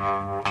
Brian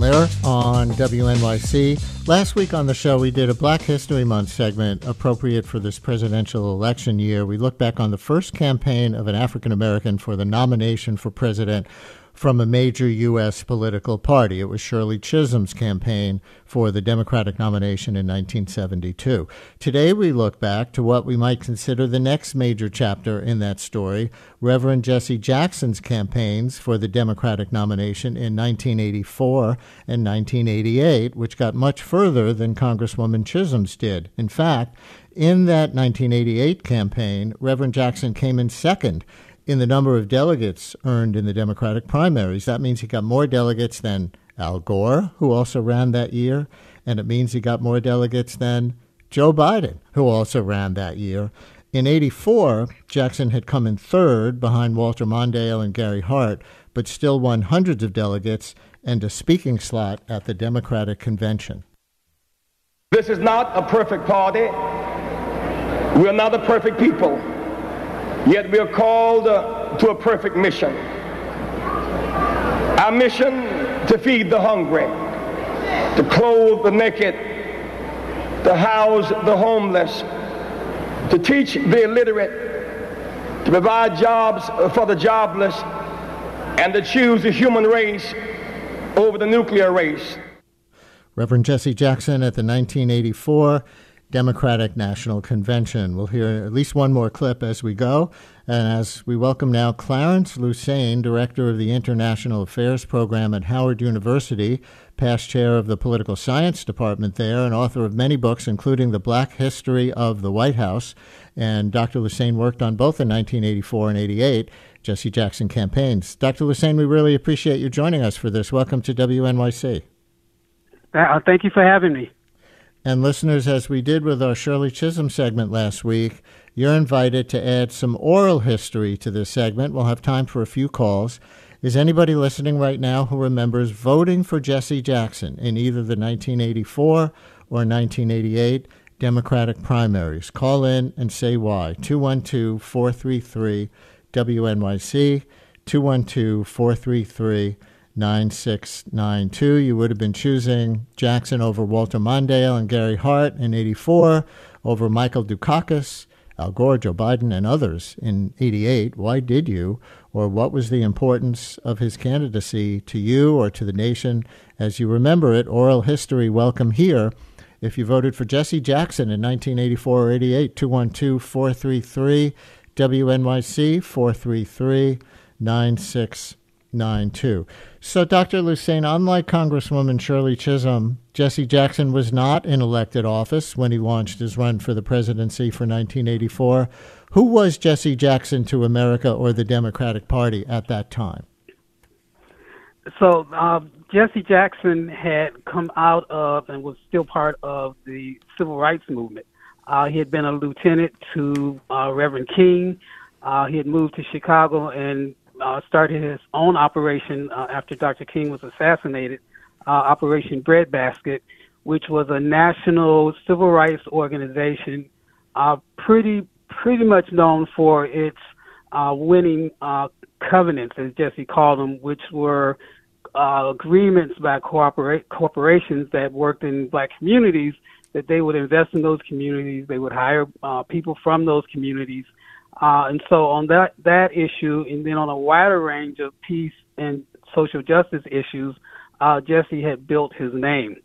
Lehrer on WNYC. Last week on the show, we did a Black History Month segment appropriate for this presidential election year. We looked back on the first campaign of an African American for the nomination for president from a major U.S. political party. It was Shirley Chisholm's campaign for the Democratic nomination in 1972. Today, we look back to what we might consider the next major chapter in that story Reverend Jesse Jackson's campaigns for the Democratic nomination in 1984 and 1988, which got much further than Congresswoman Chisholm's did. In fact, in that 1988 campaign, Reverend Jackson came in second in the number of delegates earned in the Democratic primaries. That means he got more delegates than Al Gore, who also ran that year, and it means he got more delegates than Joe Biden, who also ran that year. In 84, Jackson had come in third behind Walter Mondale and Gary Hart, but still won hundreds of delegates and a speaking slot at the Democratic convention. This is not a perfect party. We are not a perfect people. Yet we are called uh, to a perfect mission. Our mission to feed the hungry, to clothe the naked, to house the homeless, to teach the illiterate, to provide jobs for the jobless, and to choose the human race over the nuclear race. Reverend Jesse Jackson at the 1984 Democratic National Convention. We'll hear at least one more clip as we go. And as we welcome now Clarence Lusane, Director of the International Affairs Program at Howard University, past chair of the Political Science Department there, and author of many books, including The Black History of the White House. And Dr. Lusane worked on both the 1984 and 88 Jesse Jackson campaigns. Dr. Lusane, we really appreciate you joining us for this. Welcome to WNYC. Uh, thank you for having me. And listeners, as we did with our Shirley Chisholm segment last week, you're invited to add some oral history to this segment. We'll have time for a few calls. Is anybody listening right now who remembers voting for Jesse Jackson in either the 1984 or 1988 Democratic primaries? Call in and say why. 212 433 WNYC, 212 433 9692. You would have been choosing Jackson over Walter Mondale and Gary Hart in 84, over Michael Dukakis, Al Gore, Joe Biden, and others in 88. Why did you? Or what was the importance of his candidacy to you or to the nation as you remember it? Oral history, welcome here. If you voted for Jesse Jackson in 1984 or 88, 212 433 WNYC 433 9692. So, Dr. Lusane, unlike Congresswoman Shirley Chisholm, Jesse Jackson was not in elected office when he launched his run for the presidency for 1984. Who was Jesse Jackson to America or the Democratic Party at that time? So, uh, Jesse Jackson had come out of and was still part of the civil rights movement. Uh, he had been a lieutenant to uh, Reverend King. Uh, he had moved to Chicago and uh, started his own operation uh, after Dr. King was assassinated, uh, Operation Breadbasket, which was a national civil rights organization, uh, pretty pretty much known for its uh, winning uh, covenants, as Jesse called them, which were uh, agreements by corpora- corporations that worked in black communities that they would invest in those communities, they would hire uh, people from those communities uh, and so on that that issue, and then on a wider range of peace and social justice issues, uh, Jesse had built his name.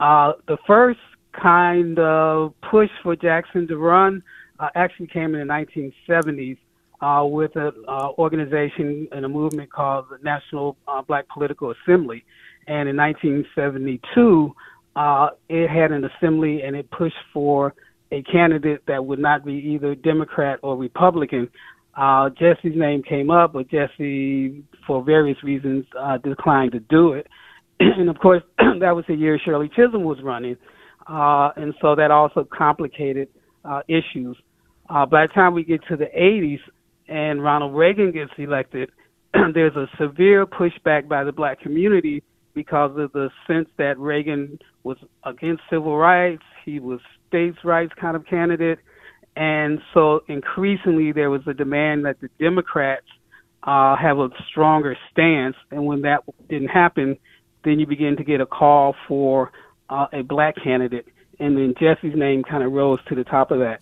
Uh, the first kind of push for Jackson to run uh, actually came in the 1970s uh, with an uh, organization and a movement called the National Black Political Assembly. And in 1972, uh, it had an assembly and it pushed for a candidate that would not be either Democrat or Republican. Uh, Jesse's name came up, but Jesse, for various reasons, uh, declined to do it. and of course, that was the year Shirley Chisholm was running, uh, and so that also complicated uh, issues. Uh, by the time we get to the 80s and Ronald Reagan gets elected, there's a severe pushback by the black community because of the sense that Reagan was against civil rights. He was states' rights kind of candidate. And so increasingly there was a demand that the Democrats uh, have a stronger stance. And when that didn't happen, then you begin to get a call for uh, a black candidate. And then Jesse's name kind of rose to the top of that.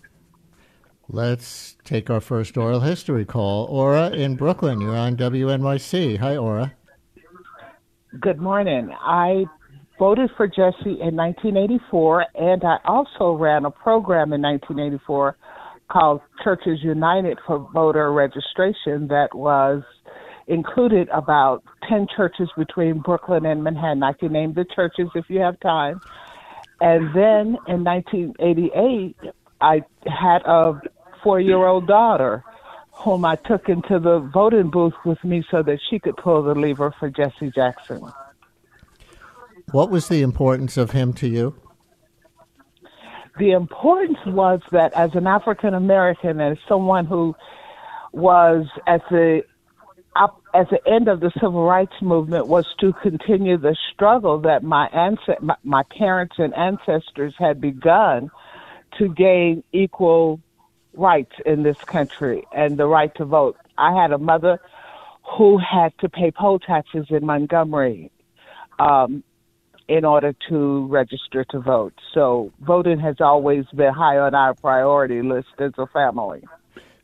Let's take our first oral history call. Aura in Brooklyn, you're on WNYC. Hi, Aura. Good morning. I voted for Jesse in 1984, and I also ran a program in 1984 called Churches United for Voter Registration that was included about 10 churches between Brooklyn and Manhattan. I can name the churches if you have time. And then in 1988, I had a four year old daughter whom I took into the voting booth with me so that she could pull the lever for Jesse Jackson. What was the importance of him to you? The importance was that as an African American and someone who was at the up at the end of the civil rights movement was to continue the struggle that my my, my parents and ancestors had begun to gain equal rights in this country and the right to vote. I had a mother who had to pay poll taxes in Montgomery um, in order to register to vote. So voting has always been high on our priority list as a family.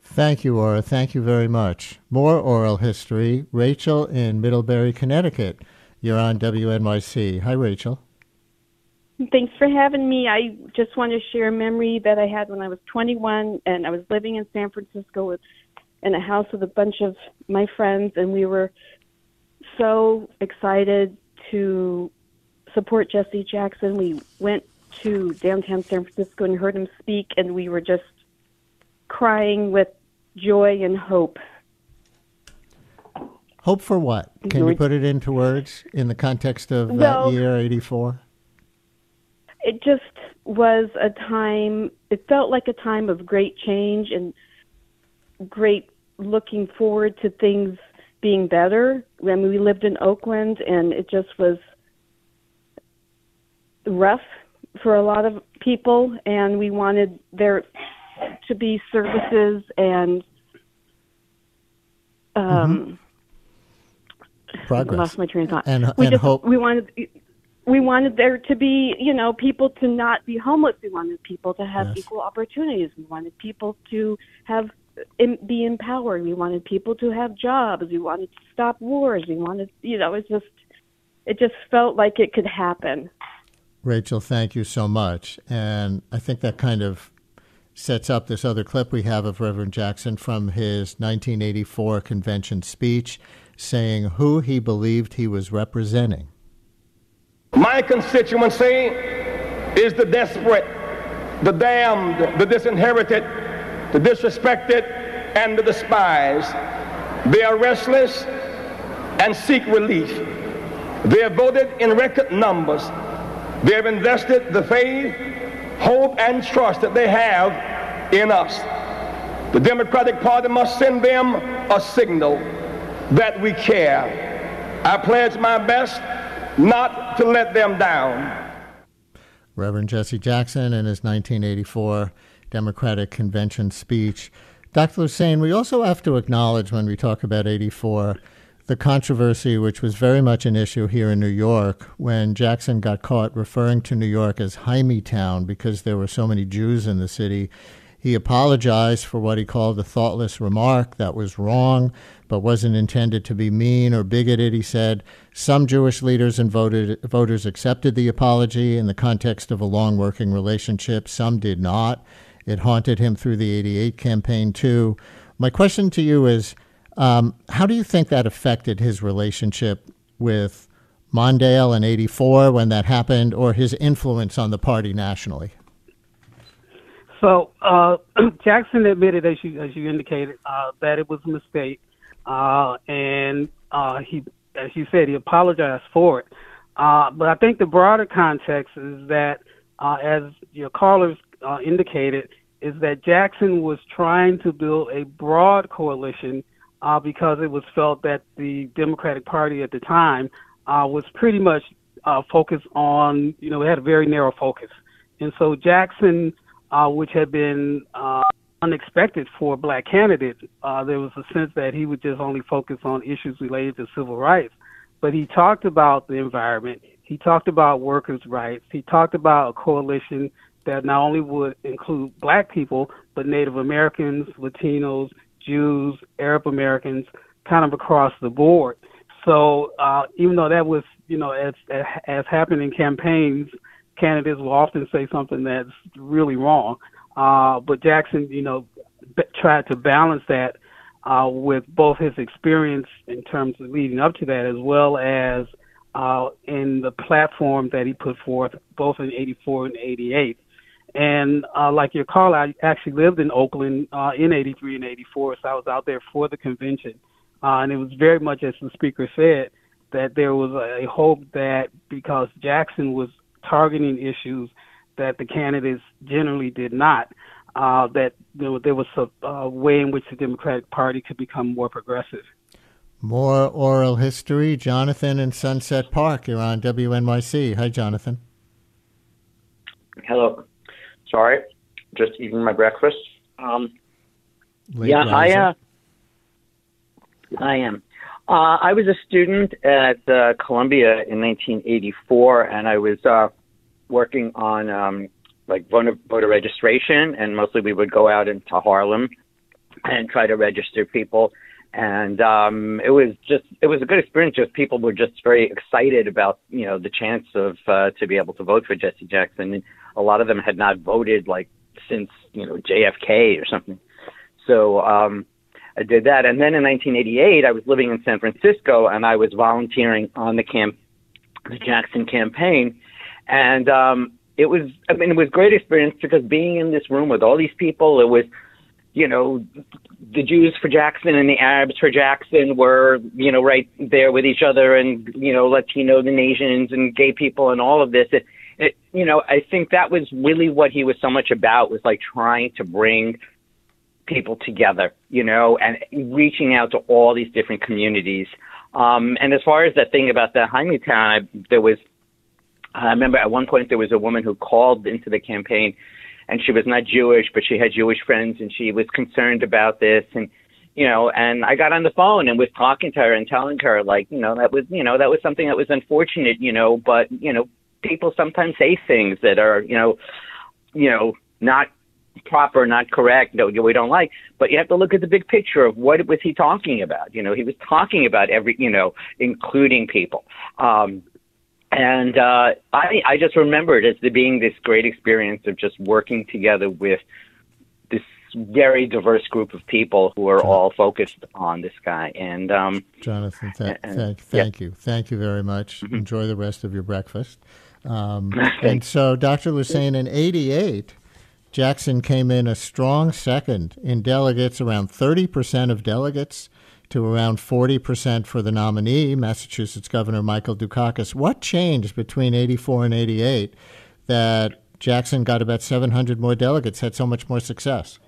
Thank you, Aura. Thank you very much. More oral history. Rachel in Middlebury, Connecticut. You're on WNYC. Hi, Rachel. Thanks for having me. I just want to share a memory that I had when I was 21 and I was living in San Francisco with, in a house with a bunch of my friends, and we were so excited to support Jesse Jackson. We went to downtown San Francisco and heard him speak, and we were just crying with joy and hope. Hope for what? Can you put it into words in the context of that Well- year, 84? It just was a time, it felt like a time of great change and great looking forward to things being better. I mean, we lived in Oakland, and it just was rough for a lot of people, and we wanted there to be services and um, I Progress. lost my train of thought. And- we and just, hope. We wanted we wanted there to be, you know, people to not be homeless. We wanted people to have Yes. equal opportunities. We wanted people to have be empowered. We wanted people to have jobs. We wanted to stop wars. We wanted, you know, it just it just felt like it could happen. Rachel, thank you so much. And I think that kind of sets up this other clip we have of Reverend Jackson from his 1984 convention speech saying who he believed he was representing. My constituency is the desperate, the damned, the disinherited, the disrespected, and the despised. They are restless and seek relief. They have voted in record numbers. They have invested the faith, hope, and trust that they have in us. The Democratic Party must send them a signal that we care. I pledge my best not to let them down. Reverend Jesse Jackson in his 1984 Democratic Convention speech. Dr. Lusane, we also have to acknowledge when we talk about 84 the controversy, which was very much an issue here in New York, when Jackson got caught referring to New York as Town because there were so many Jews in the city. He apologized for what he called a thoughtless remark that was wrong, but wasn't intended to be mean or bigoted. He said some Jewish leaders and voted, voters accepted the apology in the context of a long working relationship, some did not. It haunted him through the 88 campaign, too. My question to you is um, how do you think that affected his relationship with Mondale in 84 when that happened, or his influence on the party nationally? So uh, Jackson admitted, as you as you indicated, uh, that it was a mistake, uh, and uh, he, as you said, he apologized for it. Uh, but I think the broader context is that, uh, as your callers indicated, is that Jackson was trying to build a broad coalition because it was felt that the Democratic Party at the time was pretty much focused on, you know, it had a very narrow focus And so Jackson, uh, which had been uh, unexpected for a black candidate, uh, there was a sense that he would just only focus on issues related to civil rights. But he talked about the environment. He talked about workers' rights. He talked about a coalition that not only would include black people, but Native Americans, Latinos, Jews, Arab Americans, kind of across the board. So uh, even though that was, you know, as as happened in campaigns, candidates will often say something that's really wrong. Uh, but Jackson, you know, b- tried to balance that uh, with both his experience in terms of leading up to that, as well as uh, in the platform that he put forth, both in '84 and '88. And uh, like your call, I actually lived in Oakland uh, in '83 and '84, so I was out there for the convention. Uh, and it was very much as the speaker said that there was a hope that because Jackson was targeting issues that the candidates generally did not, uh, that you know, there was a, a way in which the Democratic Party could become more progressive. More oral history. Jonathan in Sunset Park. You're on WNYC. Hi, Jonathan. Hello. Sorry, just eating my breakfast. Um, yeah, I uh, I am. Uh, I was a student at uh, Columbia in 1984, and I was uh, working on um, like voter, voter registration, and mostly we would go out into Harlem and try to register people. And um, it was just it was a good experience. Just people were just very excited about you know the chance of uh, to be able to vote for Jesse Jackson. And a lot of them had not voted like since you know JFK or something. So um, I did that, and then in 1988, I was living in San Francisco, and I was volunteering on the camp, the Jackson campaign, and um, it was I mean it was great experience because being in this room with all these people, it was you know, the Jews for Jackson and the Arabs for Jackson were, you know, right there with each other and, you know, Latino, the Asians and gay people and all of this. It, it, you know, I think that was really what he was so much about was like trying to bring people together, you know, and reaching out to all these different communities. Um, and as far as that thing about the Hymie town, I, there was, I remember at one point there was a woman who called into the campaign and she was not Jewish, but she had Jewish friends and she was concerned about this. And, you know, and I got on the phone and was talking to her and telling her like, you know, that was, you know, that was something that was unfortunate, you know, but, you know, people sometimes say things that are, you know, you know, not proper, not correct, no, we don't like. But you have to look at the big picture of what was he talking about. You know, he was talking about every, you know, including people. Um, and uh, I, I just remember it as the, being this great experience of just working together with this very diverse group of people who are all focused on this guy. And um, Jonathan, th- and, thank, thank yeah. you, thank you very much. Mm-hmm. Enjoy the rest of your breakfast. Um, and so, Dr. Lusane, in '88, Jackson came in a strong second in delegates, around 30 percent of delegates to around 40% for the nominee, Massachusetts Governor Michael Dukakis. What changed between 84 and 88 that Jackson got about 700 more delegates, had so much more success?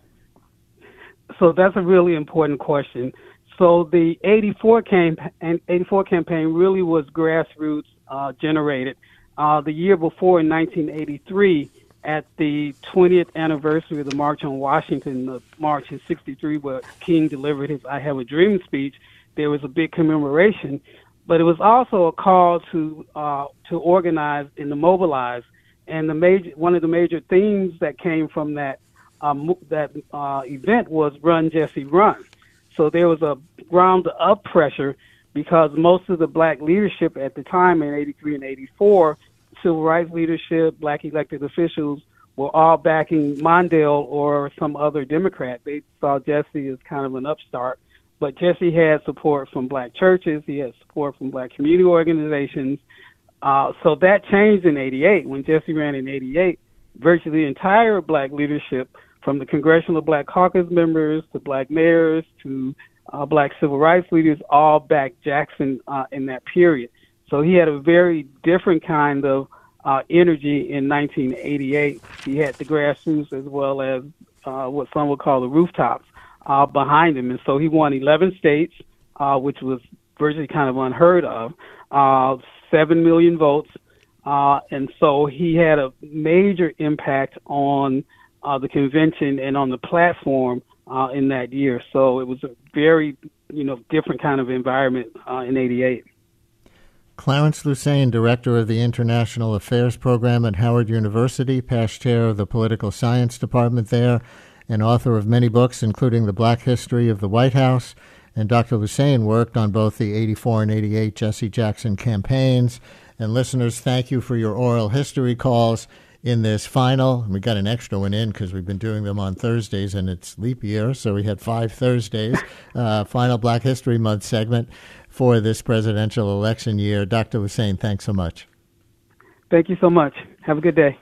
So that's a really important question. So the 84 campaign, 84 campaign really was grassroots uh, generated. Uh, the year before, in 1983, at the 20th anniversary of the March on Washington, the March in 63, where King delivered his I Have a Dream speech, there was a big commemoration. But it was also a call to uh, to organize and to mobilize. And the major one of the major themes that came from that um, that uh, event was Run Jesse Run. So there was a ground up pressure because most of the black leadership at the time in 83 and 84 civil rights leadership, black elected officials were all backing Mondale or some other Democrat. They saw Jesse as kind of an upstart. But Jesse had support from black churches, he had support from black community organizations. Uh, so that changed in 88. When Jesse ran in 88, virtually the entire black leadership, from the Congressional Black Caucus members to black mayors to uh, black civil rights leaders, all backed Jackson uh, in that period. So he had a very different kind of uh, energy in 1988. He had the grassroots as well as uh, what some would call the rooftops uh, behind him. And so he won 11 states, uh, which was virtually kind of unheard of, uh, 7 million votes. uh, and so he had a major impact on uh, the convention and on the platform uh, in that year. So it was a very, you know, different kind of environment uh, in '88. Clarence Lusane, director of the International Affairs Program at Howard University, past chair of the Political Science Department there, and author of many books, including The Black History of the White House. And Dr. Lusane worked on both the 84 and 88 Jesse Jackson campaigns. And listeners, thank you for your oral history calls in this final. We got an extra one in because we've been doing them on Thursdays and it's leap year, so we had five Thursdays. Uh, final Black History Month segment for this presidential election year. Dr. Lusane, thanks so much. Thank you so much. Have a good day.